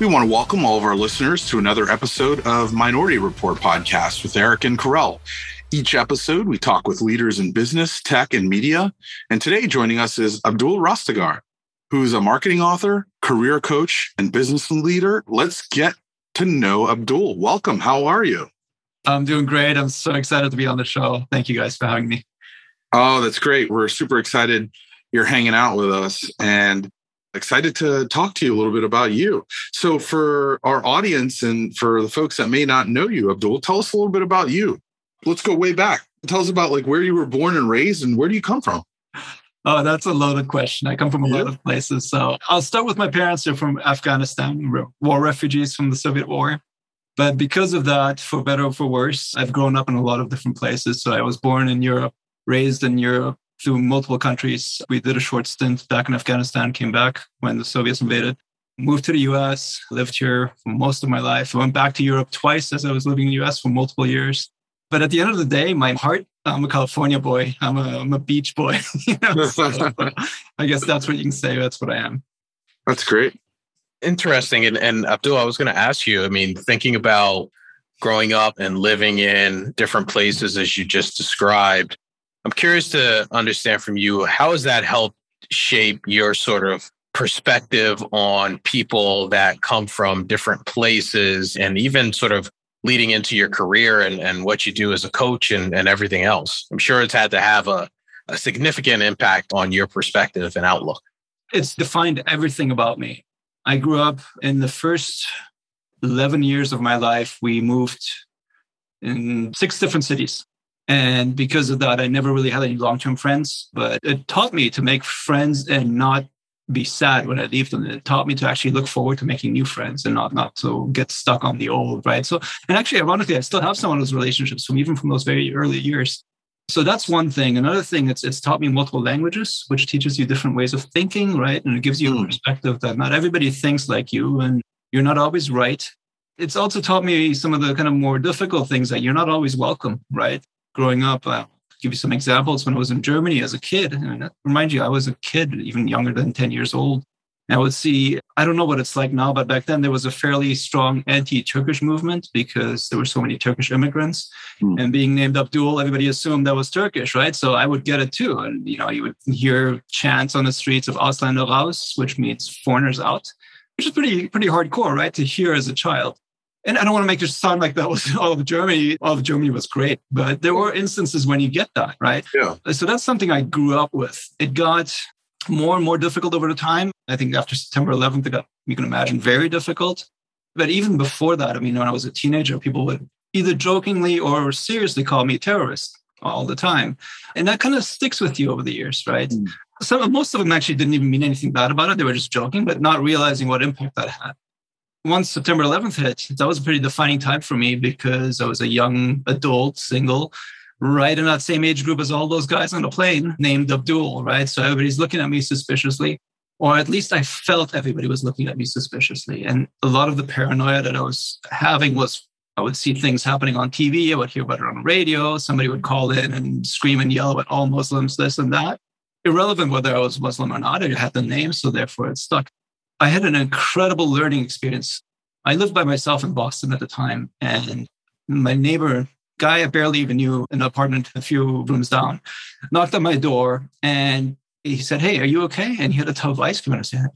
We want to welcome all of our listeners to another episode of Minority Report podcast with Eric and Karel. Each episode, we talk with leaders in business, tech, and media. And today, joining us is Abdul Rastegar, who's a marketing author, career coach, and business leader. Let's get to know Abdul. Welcome. How are you? I'm doing great. I'm so excited to be on the show. Thank you guys for having me. Oh, that's great. We're super excited you're hanging out with us. And excited to talk to you a little bit about you. So, for our audience and for the folks that may not know you, Abdul, tell us a little bit about you. Let's go way back. Tell us about like where you were born and raised and where do you come from? Oh, that's a loaded question. I come from a yeah. lot of places. So I'll start with my parents. They're from Afghanistan, war refugees from the Soviet war. But because of that, for better or for worse, I've grown up in a lot of different places. So I was born in Europe, raised in Europe, through multiple countries. We did a short stint back in Afghanistan, came back when the Soviets invaded, moved to the US, lived here for most of my life. Went back to Europe twice as I was living in the US for multiple years. But at the end of the day, my heart, I'm a California boy. I'm a, I'm a beach boy. you know? so I guess that's what you can say. That's what I am. That's great. Interesting. And, and Abdul, I was going to ask you, I mean, thinking about growing up and living in different places as you just described, I'm curious to understand from you how has that helped shape your sort of perspective on people that come from different places and even sort of leading into your career and, and what you do as a coach and, and everything else. I'm sure it's had to have a, a significant impact on your perspective and outlook. It's defined everything about me. I grew up in the first 11 years of my life, we moved in six different cities. And because of that, I never really had any long term friends, but it taught me to make friends and not be sad when I leave them. It taught me to actually look forward to making new friends and not not to get stuck on the old, right? So, and actually, ironically, I still have some of those relationships from even from those very early years. So that's one thing. Another thing, it's it's taught me multiple languages, which teaches you different ways of thinking, right? And it gives you a hmm. perspective that not everybody thinks like you, and you're not always right. It's also taught me some of the kind of more difficult things that you're not always welcome, right? Growing up. I'll uh, give you some examples. When I was in Germany as a kid, and remind you, I was a kid, even younger than 10 years old. I would see, I don't know what it's like now, but back then there was a fairly strong anti Turkish movement because there were so many Turkish immigrants. Mm. And being named Abdul, everybody assumed that was Turkish, right? So I would get it too. And, you know, you would hear chants on the streets of Ausländer raus, which means foreigners out, which is pretty, pretty hardcore, right? To hear as a child and I don't want to make it sound like that was all of Germany. All of Germany was great, but there were instances when you get that, right? Yeah. So that's something I grew up with. It got more and more difficult over the time. I think after September 11th, it got, you can imagine, very difficult. But even before that, I mean, when I was a teenager, people would either jokingly or seriously call me a terrorist all the time. And that kind of sticks with you over the years, right? Mm. Some, most of them actually didn't even mean anything bad about it. They were just joking, but not realizing what impact that had once September 11th hit, that was a pretty defining time for me because I was a young adult, single, right in that same age group as all those guys on the plane named Abdul, right? So everybody's looking at me suspiciously, or at least I felt everybody was looking at me suspiciously. And a lot of the paranoia that I was having was I would see things happening on TV, I would hear about it on the radio, somebody would call in and scream and yell at all Muslims, this and that. Irrelevant whether I was Muslim or not, I had the name, so therefore it stuck. I had an incredible learning experience. I lived by myself in Boston at the time, and my neighbor, guy I barely even knew in an apartment a few rooms down, knocked on my door and he said, Hey, are you okay? And he had a tub of ice cream in his hand.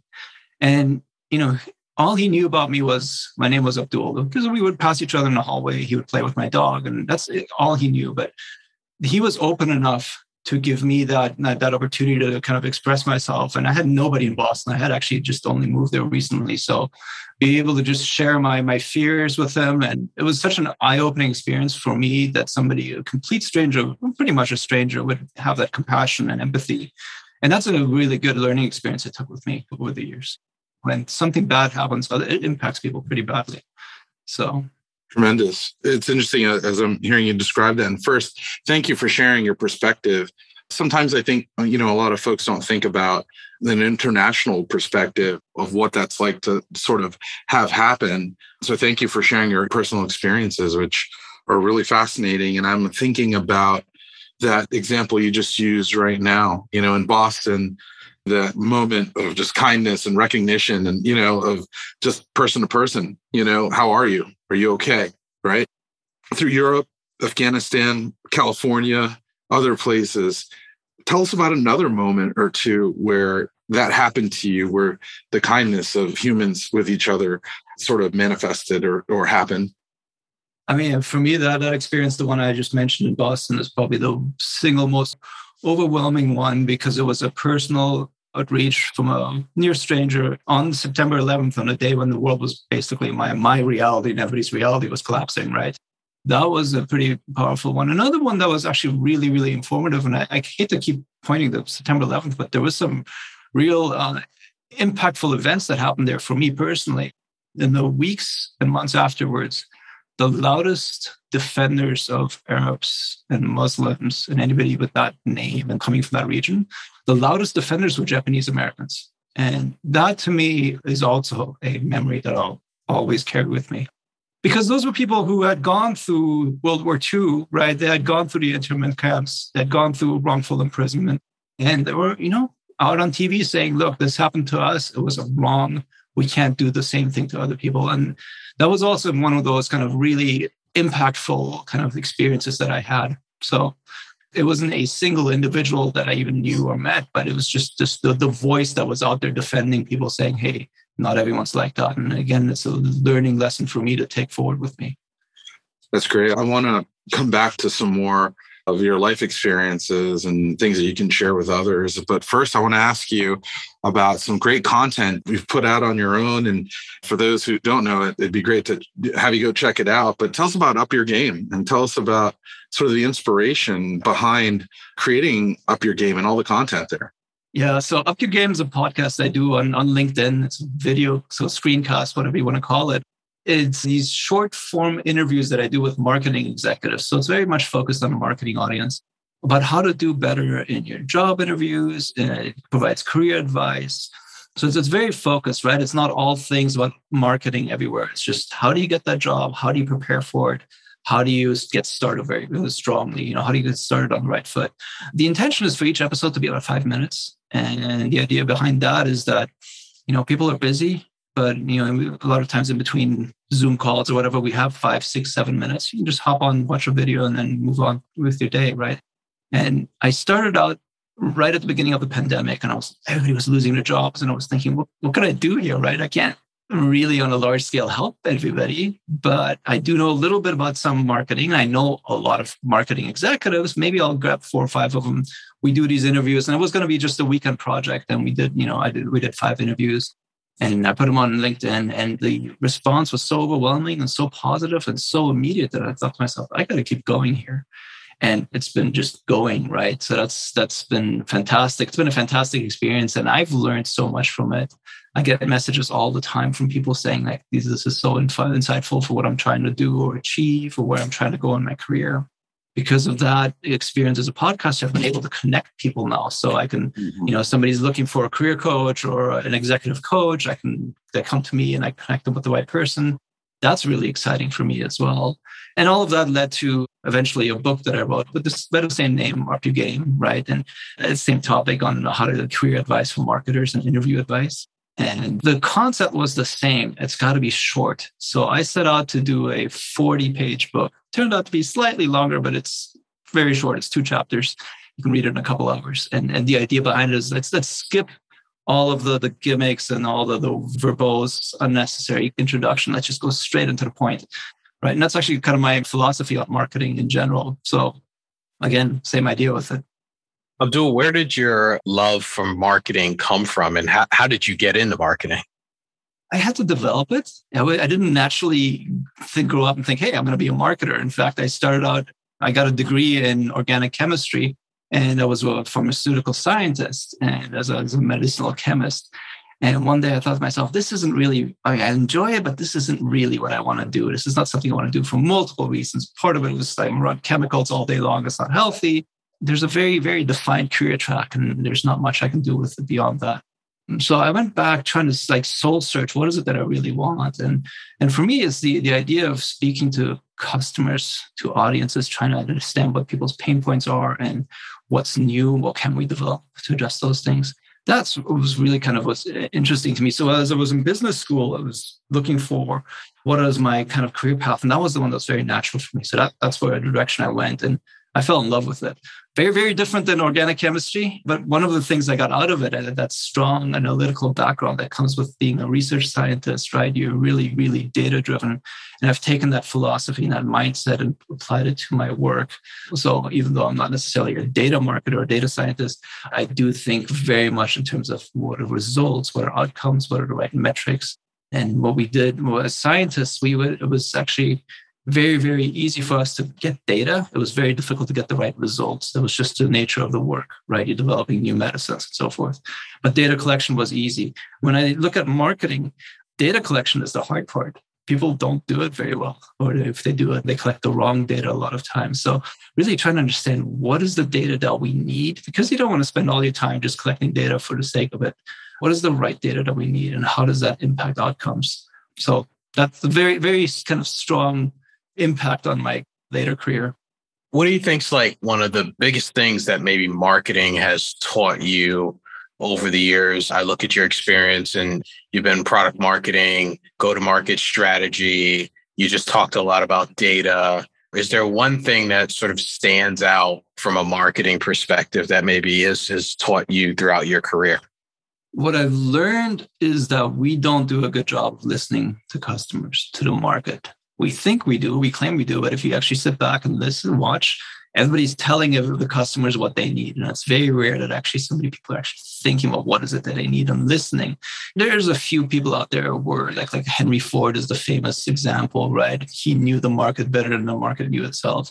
And, you know, all he knew about me was my name was Abdul because we would pass each other in the hallway. He would play with my dog, and that's all he knew. But he was open enough to give me that, that, opportunity to kind of express myself. And I had nobody in Boston. I had actually just only moved there recently, so be able to just share my my fears with them, and it was such an eye opening experience for me that somebody, a complete stranger, pretty much a stranger, would have that compassion and empathy. And that's a really good learning experience it took with me over the years. When something bad happens, it impacts people pretty badly. So Tremendous. It's interesting uh, as I'm hearing you describe that. And first, thank you for sharing your perspective. Sometimes I think, uh, you know, a lot of folks don't think about an international perspective of what that's like to sort of have happen. So thank you for sharing your personal experiences, which are really fascinating. And I'm thinking about that example you just used right now, you know, in Boston, the moment of just kindness and recognition and, you know, of just person to person, you know, how are you? Are you okay? Right. Through Europe, Afghanistan, California, other places. Tell us about another moment or two where that happened to you, where the kindness of humans with each other sort of manifested or, or happened. I mean, for me, that, that experience, the one I just mentioned in Boston, is probably the single most overwhelming one because it was a personal outreach from a near stranger on September 11th, on a day when the world was basically my my reality and everybody's reality was collapsing. Right, that was a pretty powerful one. Another one that was actually really really informative, and I, I hate to keep pointing to September 11th, but there was some real uh, impactful events that happened there for me personally. In the weeks and months afterwards, the loudest defenders of Arabs and Muslims and anybody with that name and coming from that region, the loudest defenders were Japanese Americans. And that to me is also a memory that I'll always carry with me. Because those were people who had gone through World War II, right? They had gone through the internment camps, they had gone through wrongful imprisonment, and they were, you know, out on TV saying, look, this happened to us. It was wrong. We can't do the same thing to other people. And that was also one of those kind of really impactful kind of experiences that I had. So it wasn't a single individual that I even knew or met, but it was just, just the, the voice that was out there defending people saying, hey, not everyone's like that. And again, it's a learning lesson for me to take forward with me. That's great. I want to come back to some more of your life experiences and things that you can share with others. But first, I want to ask you about some great content you've put out on your own. And for those who don't know it, it'd be great to have you go check it out. But tell us about Up Your Game and tell us about sort of the inspiration behind creating Up Your Game and all the content there. Yeah, so Up Your Game is a podcast I do on, on LinkedIn. It's a video, so screencast, whatever you want to call it it's these short form interviews that I do with marketing executives. So it's very much focused on a marketing audience about how to do better in your job interviews. And it provides career advice. So it's, it's very focused, right? It's not all things about marketing everywhere. It's just how do you get that job? How do you prepare for it? How do you get started very, strongly? You know, how do you get started on the right foot? The intention is for each episode to be about five minutes. And the idea behind that is that, you know, people are busy but you know, a lot of times in between Zoom calls or whatever, we have five, six, seven minutes. You can just hop on, watch a video, and then move on with your day, right? And I started out right at the beginning of the pandemic, and I was everybody was losing their jobs, and I was thinking, what, what can I do here, right? I can't really on a large scale help everybody, but I do know a little bit about some marketing. I know a lot of marketing executives. Maybe I'll grab four or five of them. We do these interviews, and it was going to be just a weekend project, and we did, you know, I did we did five interviews and I put them on LinkedIn, and the response was so overwhelming and so positive and so immediate that I thought to myself, I got to keep going here. And it's been just going right. So that's that's been fantastic. It's been a fantastic experience, and I've learned so much from it. I get messages all the time from people saying like, "This is so insightful for what I'm trying to do or achieve, or where I'm trying to go in my career." Because of that experience as a podcaster, I've been able to connect people now. So I can, mm-hmm. you know, somebody's looking for a career coach or an executive coach, I can they come to me and I connect them with the right person. That's really exciting for me as well. And all of that led to eventually a book that I wrote with the, the same name, Up Your Game, right? And the same topic on how to career advice for marketers and interview advice. And the concept was the same. It's got to be short. So I set out to do a 40 page book. Turned out to be slightly longer, but it's very short. It's two chapters. You can read it in a couple hours. And, and the idea behind it is let's, let's skip all of the, the gimmicks and all the, the verbose, unnecessary introduction. Let's just go straight into the point. Right. And that's actually kind of my philosophy on marketing in general. So again, same idea with it. Abdul, where did your love for marketing come from and how, how did you get into marketing? I had to develop it. I didn't naturally think, grow up and think, hey, I'm going to be a marketer. In fact, I started out, I got a degree in organic chemistry and I was a pharmaceutical scientist and as a, as a medicinal chemist. And one day I thought to myself, this isn't really, I, mean, I enjoy it, but this isn't really what I want to do. This is not something I want to do for multiple reasons. Part of it was I'm chemicals all day long. It's not healthy there's a very, very defined career track, and there's not much I can do with it beyond that. So I went back trying to like soul search what is it that I really want, and and for me, it's the the idea of speaking to customers, to audiences, trying to understand what people's pain points are and what's new, what can we develop to address those things. that's was really kind of what's eh, interesting to me. So as I was in business school, I was looking for what is my kind of career path, and that was the one that was very natural for me. So that, that's where the direction I went, and I fell in love with it very, very different than organic chemistry. But one of the things I got out of it, uh, that strong analytical background that comes with being a research scientist, right? You're really, really data driven. And I've taken that philosophy and that mindset and applied it to my work. So even though I'm not necessarily a data marketer or data scientist, I do think very much in terms of what are results, what are outcomes, what are the right metrics. And what we did well, as scientists, we would, it was actually very, very easy for us to get data. It was very difficult to get the right results. It was just the nature of the work, right? You're developing new medicines and so forth. But data collection was easy. When I look at marketing, data collection is the hard part. People don't do it very well. Or if they do it, they collect the wrong data a lot of times. So really trying to understand what is the data that we need because you don't want to spend all your time just collecting data for the sake of it. What is the right data that we need and how does that impact outcomes? So that's a very, very kind of strong impact on my later career. What do you think's like one of the biggest things that maybe marketing has taught you over the years? I look at your experience and you've been product marketing, go to market strategy. You just talked a lot about data. Is there one thing that sort of stands out from a marketing perspective that maybe is has taught you throughout your career? What I've learned is that we don't do a good job of listening to customers, to the market we think we do, we claim we do, but if you actually sit back and listen, and watch, everybody's telling the customers what they need. And it's very rare that actually so many people are actually thinking about what is it that they need and listening. There's a few people out there were like like Henry Ford is the famous example, right? He knew the market better than the market knew itself.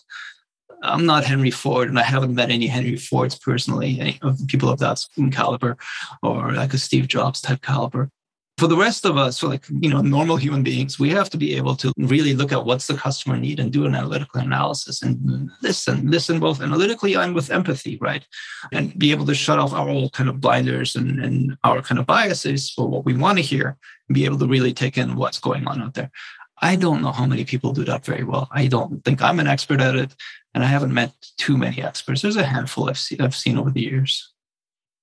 I'm not Henry Ford, and I haven't met any Henry Fords personally, any of people of that caliber, or like a Steve Jobs type caliber for the rest of us, for like, you know, normal human beings, we have to be able to really look at what's the customer need and do an analytical analysis and listen, listen both analytically and with empathy, right? And be able to shut off our old kind of blinders and, and our kind of biases for what we want to hear and be able to really take in what's going on out there. I don't know how many people do that very well. I don't think I'm an expert at it, and I haven't met too many experts. There's a handful I've seen, I've seen over the years.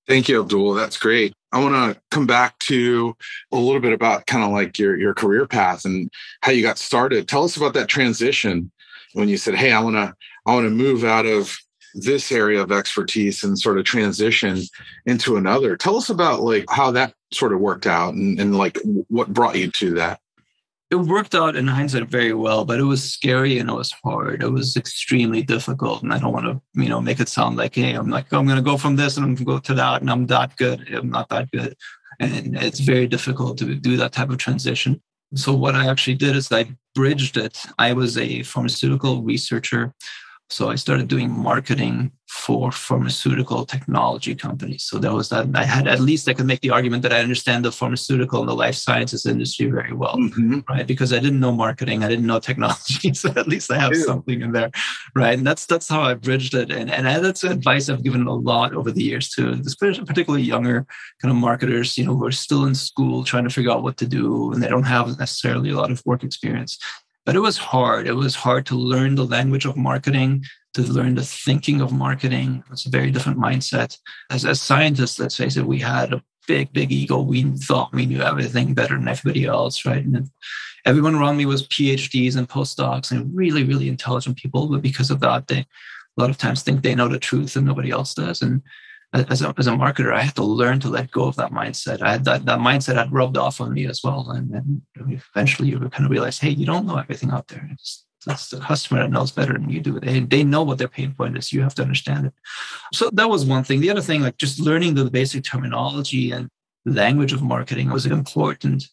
Thank you, Abdul. That's great. I want to come back to a little bit about kind of like your your career path and how you got started. Tell us about that transition when you said, "Hey, I want to I want to move out of this area of expertise and sort of transition into another." Tell us about like how that sort of worked out and, and like what brought you to that it worked out in hindsight very well, but it was scary and it was hard. It was extremely difficult. And I don't want to, you know, make it sound like, hey, I'm like, oh, I'm going to go from this and I'm going to go to that and I'm that good. I'm not that good. And it's very difficult to do that type of transition. So what I actually did is I bridged it. I was a pharmaceutical researcher so I started doing marketing for pharmaceutical technology companies. So that was that. I had at least I could make the argument that I understand the pharmaceutical and the life sciences industry very well, mm-hmm. right? Because I didn't know marketing, I didn't know technology, so at least I have Ew. something in there, right? And that's that's how I bridged it. And and that's advice I've given a lot over the years to particularly younger kind of marketers, you know, who are still in school trying to figure out what to do, and they don't have necessarily a lot of work experience but it was hard. It was hard to learn the language of marketing, to learn the thinking of marketing. It's a very different mindset. As, as scientists, let's face it, we had a big, big ego. We thought we knew everything better than everybody else, right? And everyone around me was PhDs and postdocs and really, really intelligent people. But because of that, they a lot of times think they know the truth and nobody else does. And as a, as a marketer, I had to learn to let go of that mindset. I had that, that mindset had rubbed off on me as well. And then eventually you kind of realize, hey, you don't know everything out there. It's, that's the customer that knows better than you do. They, they know what their pain point is. You have to understand it. So that was one thing. The other thing, like just learning the basic terminology and language of marketing was important.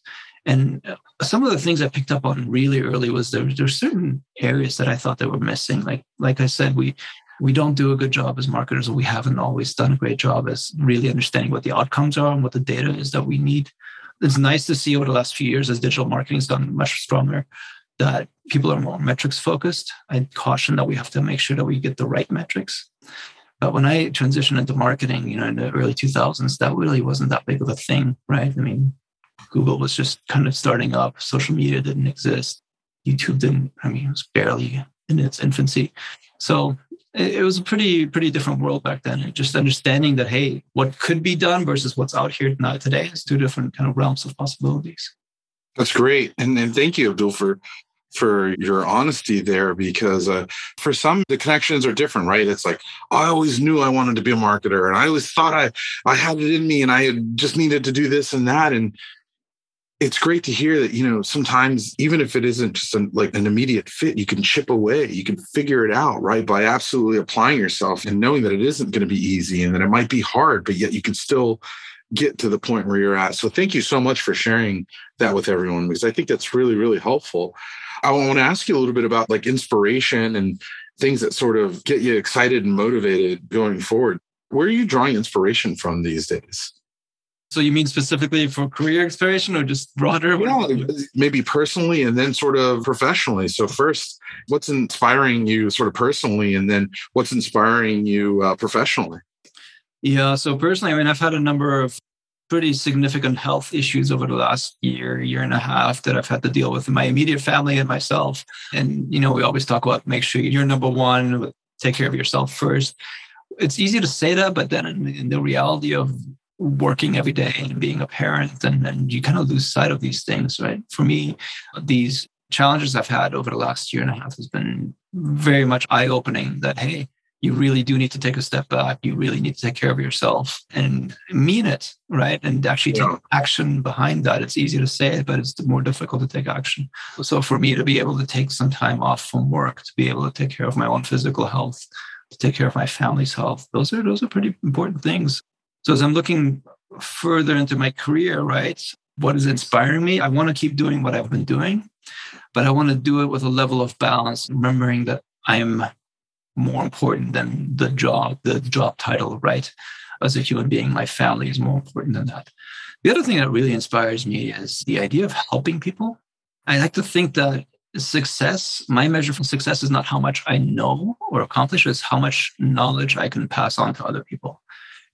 And some of the things I picked up on really early was there, there were certain areas that I thought that were missing. Like, like I said, we we don't do a good job as marketers, or we haven't always done a great job as really understanding what the outcomes are and what the data is that we need. It's nice to see over the last few years as digital marketing has done much stronger that people are more metrics focused. I caution that we have to make sure that we get the right metrics. But when I transitioned into marketing, you know, in the early 2000s, that really wasn't that big of a thing, right? I mean, Google was just kind of starting up. Social media didn't exist. YouTube didn't, I mean, it was barely in its infancy. So it was a pretty pretty different world back then. Just understanding that hey what could be done versus what's out here now today is two different kind of realms of possibilities. That's great. And, and thank you abdul for for your honesty there because uh, for some the connections are different right? It's like i always knew i wanted to be a marketer and i always thought i i had it in me and i just needed to do this and that. And it's great to hear that you know sometimes even if it isn't just an, like an immediate fit you can chip away you can figure it out right by absolutely applying yourself and knowing that it isn't going to be easy and that it might be hard but yet you can still get to the point where you're at. So thank you so much for sharing that with everyone because i think that's really really helpful. I want to ask you a little bit about like inspiration and things that sort of get you excited and motivated going forward. Where are you drawing inspiration from these days so you mean specifically for career inspiration or just broader? Yeah, maybe personally and then sort of professionally. So first, what's inspiring you sort of personally, and then what's inspiring you uh, professionally? Yeah. So personally, I mean, I've had a number of pretty significant health issues over the last year, year and a half that I've had to deal with in my immediate family and myself. And you know, we always talk about make sure you're number one, take care of yourself first. It's easy to say that, but then in, in the reality of working every day and being a parent and, and you kind of lose sight of these things right? For me these challenges i've had over the last year and a half has been very much eye-opening that hey you really do need to take a step back. You really need to take care of yourself and mean it right? And actually take yeah. action behind that. It's easy to say it but it's more difficult to take action. So for me to be able to take some time off from work to be able to take care of my own physical health to take care of my family's health those are those are pretty important things so as I'm looking further into my career, right, what is inspiring me? I want to keep doing what I've been doing, but I want to do it with a level of balance, remembering that I am more important than the job, the job title, right? As a human being, my family is more important than that. The other thing that really inspires me is the idea of helping people. I like to think that success, my measure for success is not how much I know or accomplish, it's how much knowledge I can pass on to other people.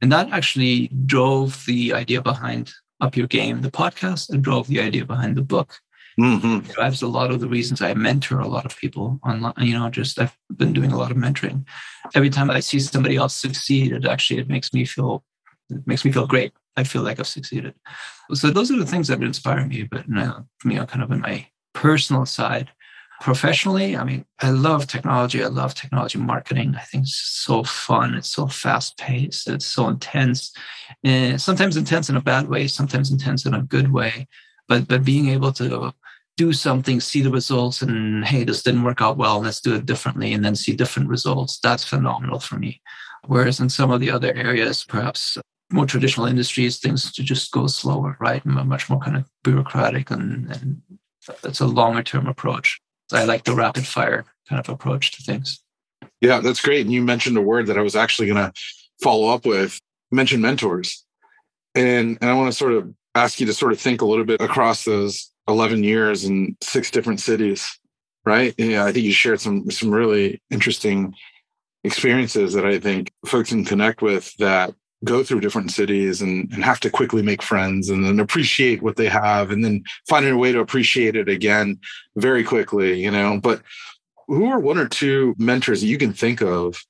And that actually drove the idea behind Up Your Game, the podcast, and drove the idea behind the book. Mm-hmm. It drives a lot of the reasons I mentor a lot of people online. You know, just I've been doing a lot of mentoring. Every time I see somebody else succeed, it actually it makes me feel it makes me feel great. I feel like I've succeeded. So those are the things that inspire me. But you know, you know, kind of in my personal side, professionally, I mean, I love technology. I love technology marketing. I think it's so fun. It's so fast paced. It's so intense. And sometimes intense in a bad way, sometimes intense in a good way. But but being able to do something, see the results, and hey, this didn't work out well. Let's do it differently, and then see different results. That's phenomenal for me. Whereas in some of the other areas, perhaps more traditional industries, things to just go slower, right? Much more kind of bureaucratic, and, and it's a longer term approach. I like the rapid fire kind of approach to things. Yeah, that's great. And you mentioned a word that I was actually going to follow up with. Mention mentors, and and I want to sort of ask you to sort of think a little bit across those 11 years in six different cities, right? Yeah, I think you shared some some really interesting experiences that I think folks can connect with that go through different cities and, and have to quickly make friends and then appreciate what they have and then finding a way to appreciate it again very quickly, you know. But who are one or two mentors that you can think of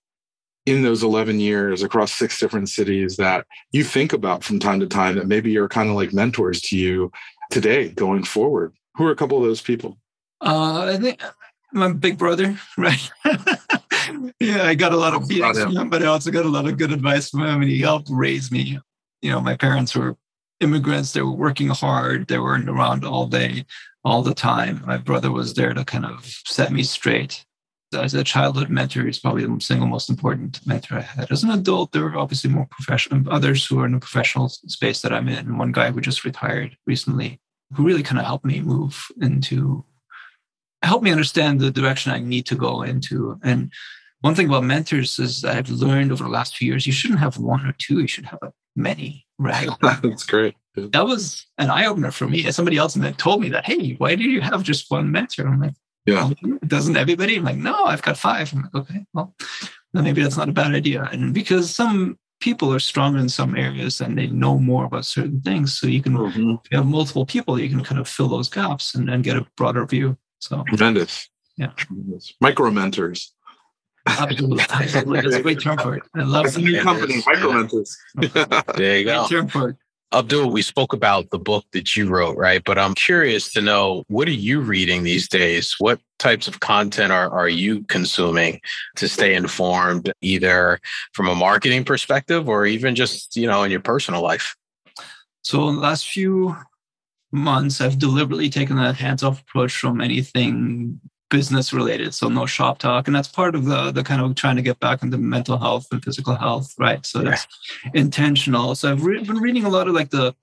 in those 11 years across six different cities that you think about from time to time that maybe are kind of like mentors to you today going forward? Who are a couple of those people? Uh, I think my big brother, right? Yeah, I got a lot of beatings from him, but I also got a lot of good advice from him, and he helped raise me. You know, my parents were immigrants; they were working hard, they weren't around all day, all the time. My brother was there to kind of set me straight. As a childhood mentor, he's probably the single most important mentor I had. As an adult, there were obviously more professional, others who are in the professional space that I'm in. One guy who just retired recently, who really kind of helped me move into help me understand the direction I need to go into. And one thing about mentors is I've learned over the last few years, you shouldn't have one or two, you should have many, right? That's great. That was an eye opener for me. Somebody else told me that, hey, why do you have just one mentor? I'm like, yeah. Doesn't everybody? I'm like, no, I've got five. I'm like, okay, well, then maybe that's not a bad idea. And because some people are stronger in some areas and they know more about certain things. So you can mm-hmm. you have multiple people, you can kind of fill those gaps and, and get a broader view. So tremendous. Yeah. Tremendous. Micro mentors. Absolutely. Absolutely. That's a great term for it. I love That's a new company, is. Micromentors. There you go. Great term for it. Abdul, we spoke about the book that you wrote, right? But I'm curious to know what are you reading these days? What types of content are, are you consuming to stay informed, either from a marketing perspective or even just, you know, in your personal life? So in the last few months, I've deliberately taken a hands-off approach from anything business related. So no shop talk. And that's part of the the kind of trying to get back into mental health and physical health, right? So that's intentional. So I've re- been reading a lot of like the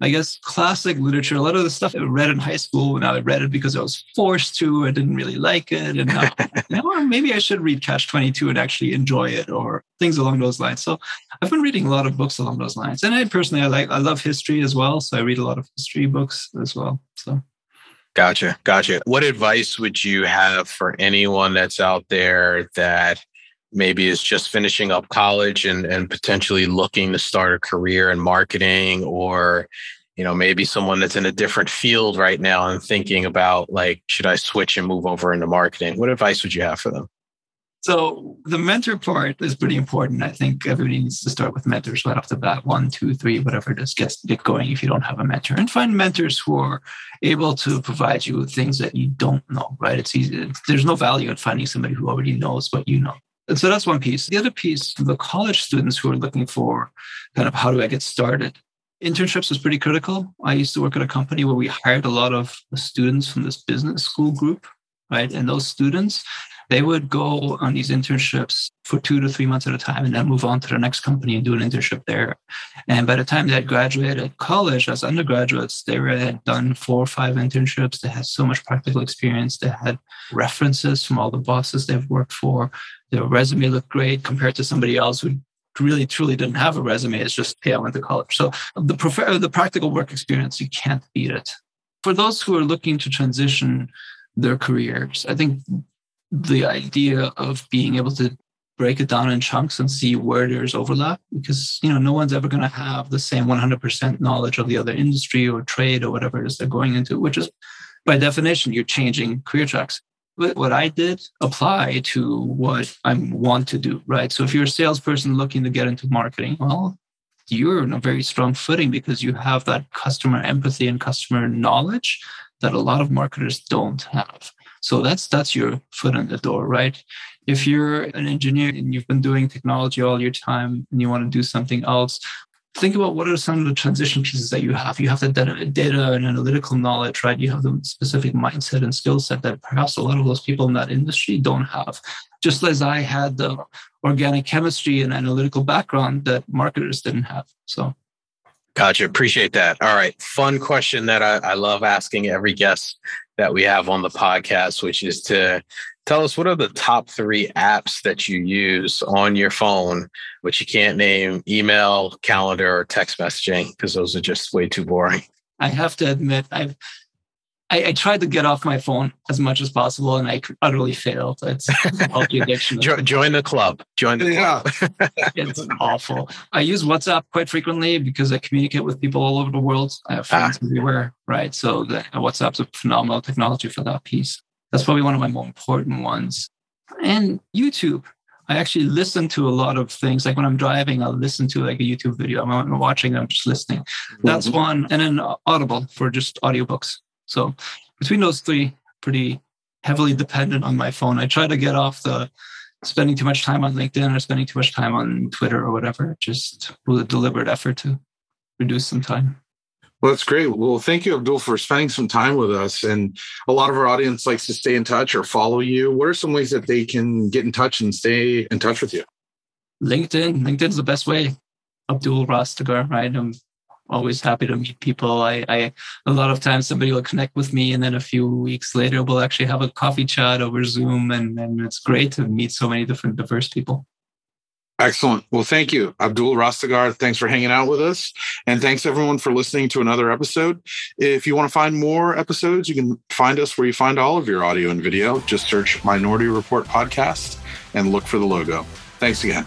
I guess classic literature, a lot of the stuff I read in high school. Now I read it because I was forced to. I didn't really like it, and now, know, maybe I should read Catch Twenty Two and actually enjoy it, or things along those lines. So I've been reading a lot of books along those lines, and I personally I like I love history as well, so I read a lot of history books as well. So Gotcha. Gotcha. What advice would you have for anyone that's out there that maybe is just finishing up college and, and potentially looking to start a career in marketing or, you know, maybe someone that's in a different field right now and thinking about like, should I switch and move over into marketing? What advice would you have for them? So the mentor part is pretty important. I think everybody needs to start with mentors right off the bat, one, two, three, whatever Just get, get going if you don't have a mentor. And find mentors who are able to provide you with things that you don't know, right? It's easy. There's no value in finding somebody who already knows what you know. And so that's one piece. The other piece, the college students who are looking for kind of how do I get started? Internships is pretty critical. I used to work at a company where we hired a lot of students from this business school group, right? And those students, they would go on these internships for two to three months at a time and then move on to the next company and do an internship there. And by the time they had graduated college as undergraduates, they had done four or five internships. They had so much practical experience. They had references from all the bosses they've worked for. Their resume looked great compared to somebody else who really truly didn't have a resume. It's just, hey, I went to college. So the, prof- the practical work experience, you can't beat it. For those who are looking to transition their careers, I think the idea of being able to break it down in chunks and see where there's overlap because you know no one's ever going to have the same 100% knowledge of the other industry or trade or whatever it is they're going into which is by definition you're changing career tracks. But what i did apply to what i want to do right? So if you're a salesperson looking to get into marketing well you're in a very strong footing because you have that customer empathy and customer knowledge that a lot of marketers don't have so that's that's your foot in the door, right? If you're an engineer and you've been doing technology all your time and you want to do something else, think about what are some of the transition pieces that you have. You have the data, data and analytical knowledge, right? You have the specific mindset and skill set that perhaps a lot of those people in that industry don't have. Just as I had the organic chemistry and analytical background that marketers didn't have. So Gotcha. Appreciate that. All right. Fun question that I, I, love asking every guest that we have on the podcast, which is to tell us what are the top three apps that you use on your phone, which you can't name email, calendar, or text messaging, because those are just way too boring. I have to admit, I've I, I, tried to get off my phone as much as possible, and I utterly failed. It's addiction. join the club. Join the club. Yeah. it's awful. I use WhatsApp quite frequently because I communicate with people all over the world. I have friends ah. everywhere, right? So the, WhatsApp's a phenomenal technology for that piece. That's probably one of my more important ones. And YouTube. I actually listen to a lot of things. Like when I'm driving, I'll listen to like a YouTube video. I'm watching, I'm just listening. That's mm-hmm. one. And then Audible for just audiobooks. So between those three, pretty heavily dependent on my phone. I try to get off the spending too much time on LinkedIn or spending too much time on Twitter or whatever, just with a deliberate effort to reduce some time. Well, that's great. Well, thank you, Abdul, for spending some time with us. And a lot of our audience likes to stay in touch or follow you. What are some ways that they can get in touch and stay in touch with you? LinkedIn. LinkedIn is the best way. Abdul Rastegar, right? I'm always happy to meet people. I, I a lot of times somebody will connect with me, and then a few weeks later we'll actually have a coffee chat over Zoom, and, and it's great to meet so many different diverse people. Excellent. Well, thank you, Abdul Rastegar. Thanks for hanging out with us. And thanks everyone for listening to another episode. If you want to find more episodes, you can find us where you find all of your audio and video. Just search Minority Report Podcast and look for the logo. Thanks again.